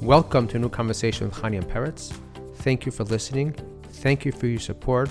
Welcome to a new conversation with Chani and Peretz. Thank you for listening. Thank you for your support.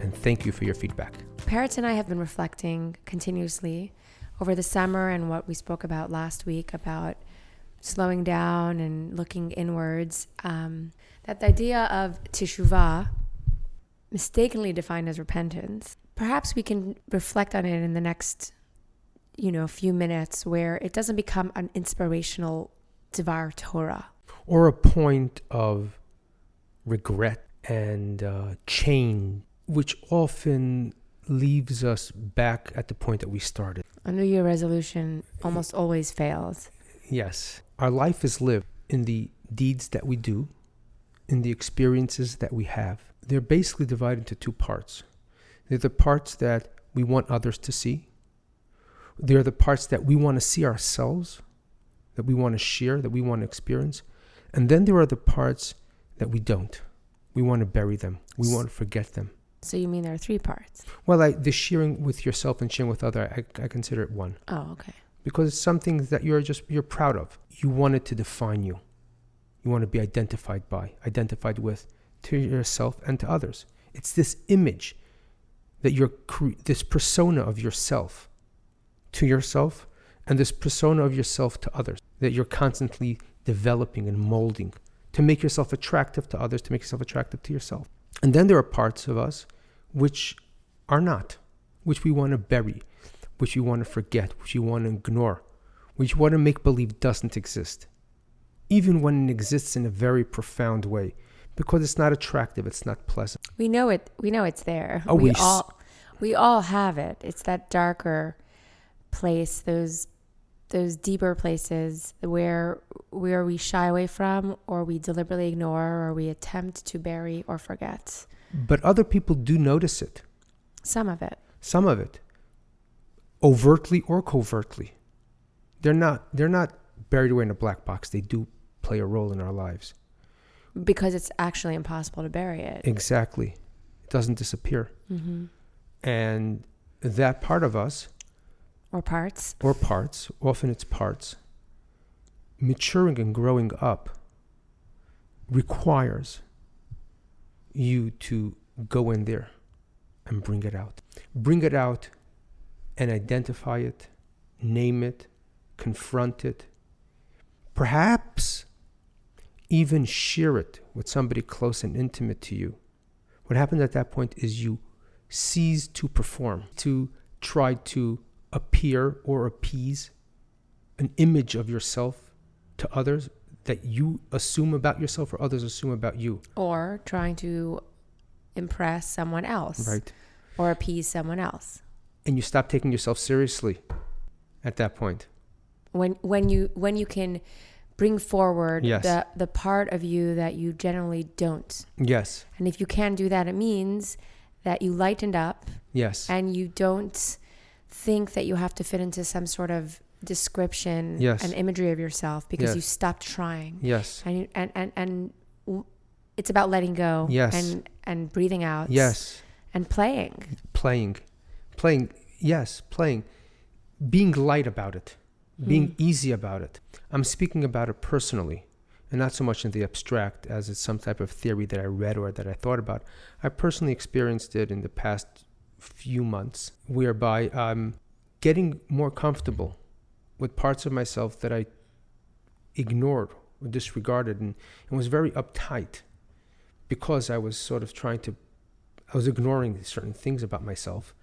And thank you for your feedback. Peretz and I have been reflecting continuously over the summer and what we spoke about last week about slowing down and looking inwards. Um, that the idea of teshuvah, mistakenly defined as repentance, perhaps we can reflect on it in the next, you know, few minutes where it doesn't become an inspirational Devar Torah. Or a point of regret and uh, change, which often leaves us back at the point that we started. A New Year resolution almost always fails. Yes. Our life is lived in the deeds that we do, in the experiences that we have. They're basically divided into two parts. They're the parts that we want others to see, they're the parts that we want to see ourselves, that we want to share, that we want to experience. And then there are the parts that we don't. We want to bury them, we want to forget them. So you mean there are three parts? Well, I, the sharing with yourself and sharing with other, I, I consider it one Oh, okay. because it's something that you're just you're proud of. You want it to define you. You want to be identified by, identified with, to yourself and to others. It's this image that you're cre- this persona of yourself to yourself and this persona of yourself to others that you're constantly developing and molding to make yourself attractive to others, to make yourself attractive to yourself. And then there are parts of us which are not, which we want to bury, which we want to forget, which we want to ignore, which we want to make believe doesn't exist, even when it exists in a very profound way, because it's not attractive, it's not pleasant. We know it. We know it's there. Oh, we we all we all have it. It's that darker place, those those deeper places where where we shy away from, or we deliberately ignore, or we attempt to bury or forget. But other people do notice it, Some of it. some of it, overtly or covertly. They're not they're not buried away in a black box. They do play a role in our lives. because it's actually impossible to bury it. Exactly. It doesn't disappear. hmm And that part of us Or parts. or parts, often it's parts, maturing and growing up requires you to go in there and bring it out. Bring it out and identify it, name it, confront it, perhaps even share it with somebody close and intimate to you. What happens at that point is you cease to perform, to try to appear or appease an image of yourself to others that you assume about yourself or others assume about you, Or trying to impress someone else. right? Or appease someone else. And you stop taking yourself seriously at that point. when when you when you can bring forward Yes. the the part of you that you generally don't Yes, and if you can do that it means that you lightened up yes, and you don't think that you have to fit into some sort of description Yes. and imagery of yourself because Yes. you stopped trying yes, and you, and and and it's about letting go Yes. and and breathing out yes. and playing Playing, playing, yes, playing. Being light about it, being Mm. easy about it. I'm speaking about it personally and not so much in the abstract as it's some type of theory that I read or that I thought about. I personally experienced it in the past few months, whereby I'm getting more comfortable with parts of myself that I ignored or disregarded and, and was very uptight because I was sort of trying to, I was ignoring certain things about myself.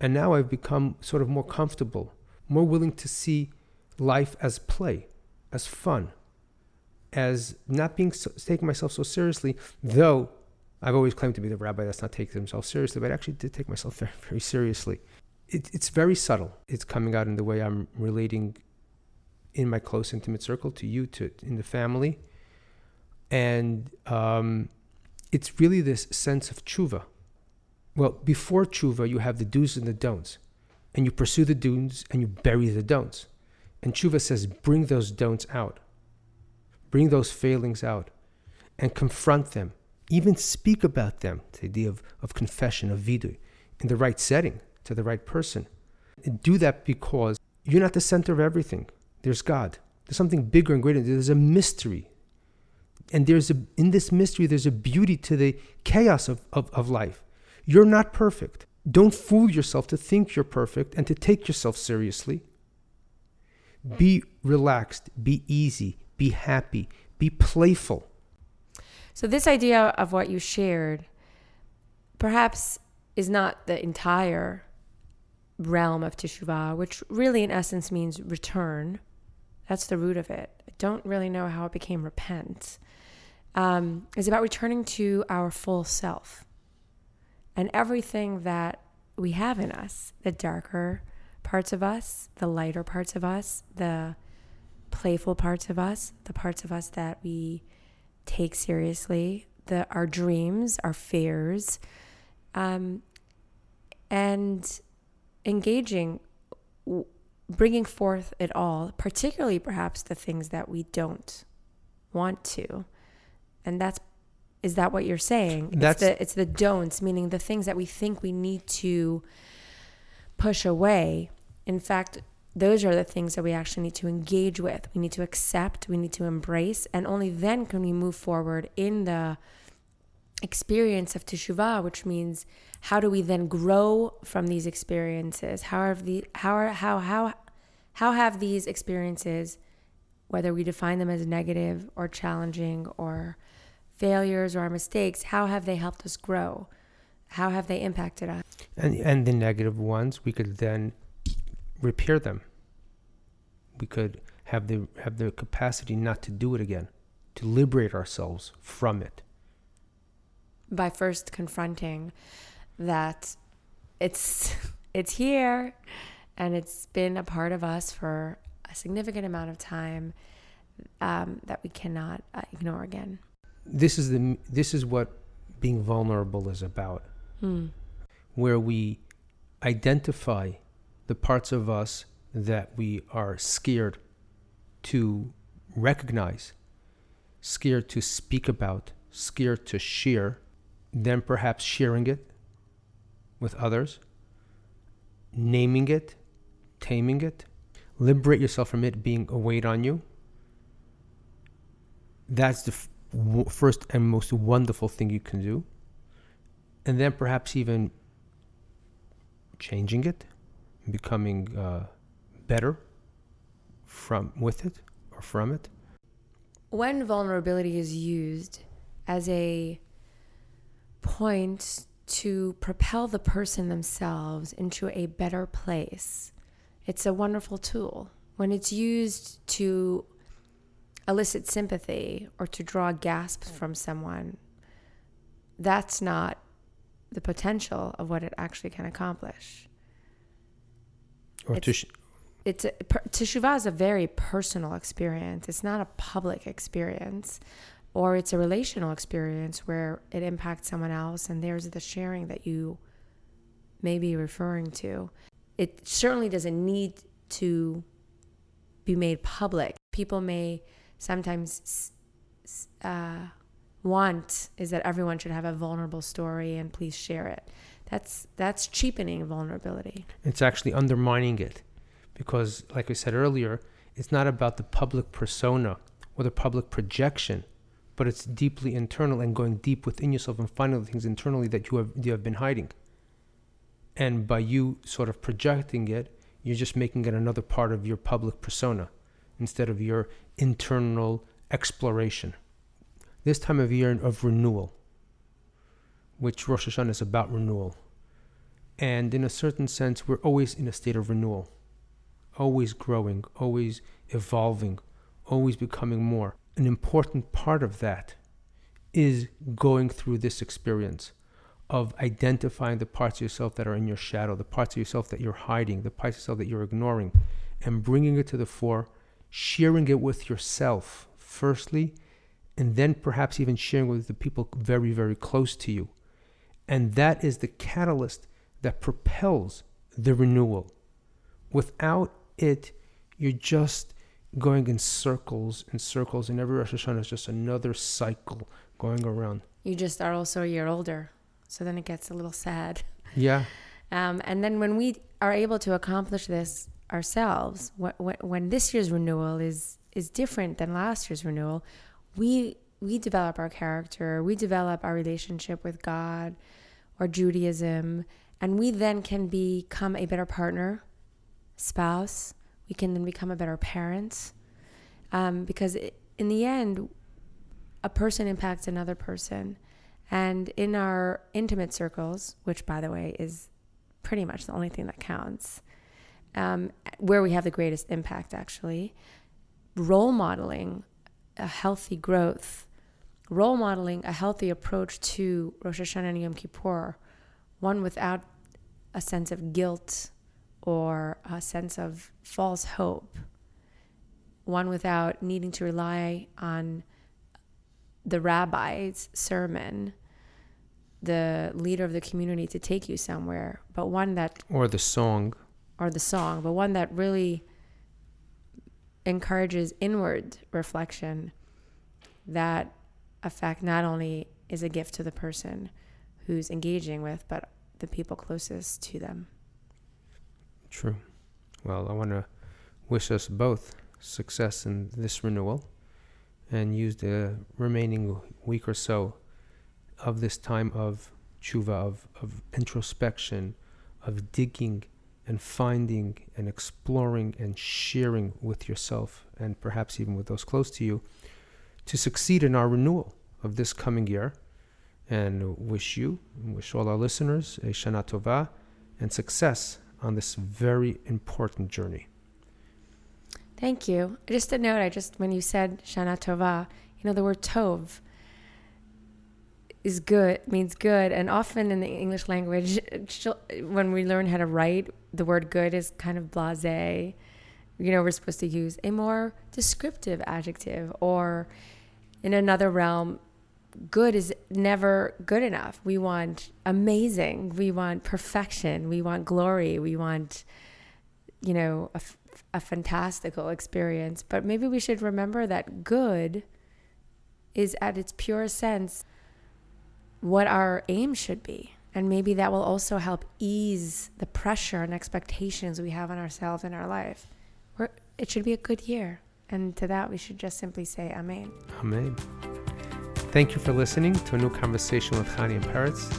And now I've become sort of more comfortable, more willing to see life as play, as fun, as not being so, taking myself so seriously, though I've always claimed to be the rabbi that's not taking himself seriously, but I actually did take myself very, very seriously. It, it's very subtle. It's coming out in the way I'm relating in my close, intimate circle to you, to in the family, and um, it's really this sense of tshuva. Well, before tshuva, you have the do's and the don'ts, and you pursue the do's and you bury the don'ts. And tshuva says, bring those don'ts out, bring those failings out, and confront them. Even speak about them. The idea of, of confession, of vidu, in the right setting, to the right person. And do that because you're not the center of everything. There's God. There's something bigger and greater. There's a mystery. And there's a in this mystery, there's a beauty to the chaos of, of, of life. You're not perfect. Don't fool yourself to think you're perfect and to take yourself seriously. Be relaxed, be easy, be happy, be playful. So, this idea of what you shared perhaps is not the entire realm of teshuvah, which really, in essence, means return. That's the root of it. I don't really know how it became repent. Um, about returning to our full self and everything that we have in us the darker parts of us, the lighter parts of us, the playful parts of us, the parts of us that we take seriously, the our dreams, our fears, um, and engaging, bringing forth it all, particularly perhaps the things that we don't want to, and that's is that what you're saying? That's it's the it's the don'ts, meaning the things that we think we need to push away. In fact, those are the things that we actually need to engage with. We need to accept, we need to embrace, and only then can we move forward in the experience of teshuvah, which means how do we then grow from these experiences? How have the how are how how how have these experiences, whether we define them as negative or challenging or failures or our mistakes, how have they helped us grow? How have they impacted us? And and the negative ones, we could then repair them. We could have the have the capacity not to do it again, to liberate ourselves from it. By first confronting that it's it's here and it's been a part of us for a significant amount of time um, that we cannot uh, ignore again. This is the this is what being vulnerable is about, Hmm. where we identify the parts of us that we are scared to recognize, scared to speak about, scared to share, then perhaps sharing it with others, naming it, taming it, liberate yourself from it being a weight on you. That's the f- w- first and most wonderful thing you can do. And then perhaps even changing it, becoming uh, better from with it or from it. When vulnerability is used as a point to propel the person themselves into a better place, it's a wonderful tool. When it's used to elicit sympathy or to draw gasps from someone, that's not the potential of what it actually can accomplish. Or It's- It's a, per, teshuvah is a very personal experience. It's not a public experience, or it's a relational experience where it impacts someone else, and there's the sharing that you may be referring to. It certainly doesn't need to be made public. People may sometimes uh, want is that everyone should have a vulnerable story and please share it. That's that's cheapening vulnerability. it's actually undermining it because like i said earlier it's not about the public persona or the public projection but it's deeply internal and going deep within yourself and finding the things internally that you have you have been hiding. And by you sort of projecting it you're just making it another part of your public persona instead of your internal exploration. This time of year of renewal which rosh hashanah is about renewal and in a certain sense, we're always in a state of renewal, always growing, always evolving, always becoming more. An important part of that is going through this experience of identifying the parts of yourself that are in your shadow, the parts of yourself that you're hiding, the parts of yourself that you're ignoring, and bringing it to the fore, sharing it with yourself, firstly, and then perhaps even sharing with the people very, very close to you. And that is the catalyst that propels the renewal. Without it, you're just going in circles and circles, and every Rosh Hashanah is just another cycle going around. You just are also a year older, so then it gets a little sad. Yeah, Um, and then when we are able to accomplish this ourselves, wh- wh- when this year's renewal is is different than last year's renewal, we we develop our character, we develop our relationship with God or Judaism, and we then can become a better partner, spouse. We can then become a better parent. Um, because in the end, a person impacts another person. And in our intimate circles, which by the way is pretty much the only thing that counts, um, where we have the greatest impact actually, role modeling a healthy growth, role modeling a healthy approach to Rosh Hashanah and Yom Kippur, one without a sense of guilt or a sense of false hope, one without needing to rely on the rabbi's sermon, the leader of the community to take you somewhere, but one that. Or the song. Or the song, but one that really encourages inward reflection that a fact not only is a gift to the person who's engaging with, but the people closest to them. True. Well, I want to wish us both success in this renewal and use the remaining week or so of this time of tshuva, of, of introspection, of digging and finding and exploring and sharing with yourself and perhaps even with those close to you to succeed in our renewal of this coming year. And wish you, wish all our listeners a Shana Tova and success on this very important journey. Thank you. Just a note, I just, when you said Shana Tova, you know, the word Tov is good, means good. And often in the English language, when we learn how to write, the word good is kind of blase. You know, we're supposed to use a more descriptive adjective, or in another realm, good is never good enough. We want amazing, we want perfection, we want glory, we want, you know, a, a fantastical experience. But maybe we should remember that good is at its pure sense what our aim should be. And maybe that will also help ease the pressure and expectations we have on ourselves in our life. We're, it should be a good year. And to that, we should just simply say Amen. Amen. Thank you for listening to a new conversation with Chani and Peretz.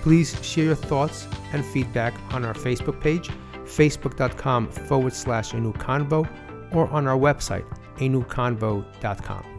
Please share your thoughts and feedback on our Facebook page, facebook.com forward slash a new convo, or on our website, a newconvo.com.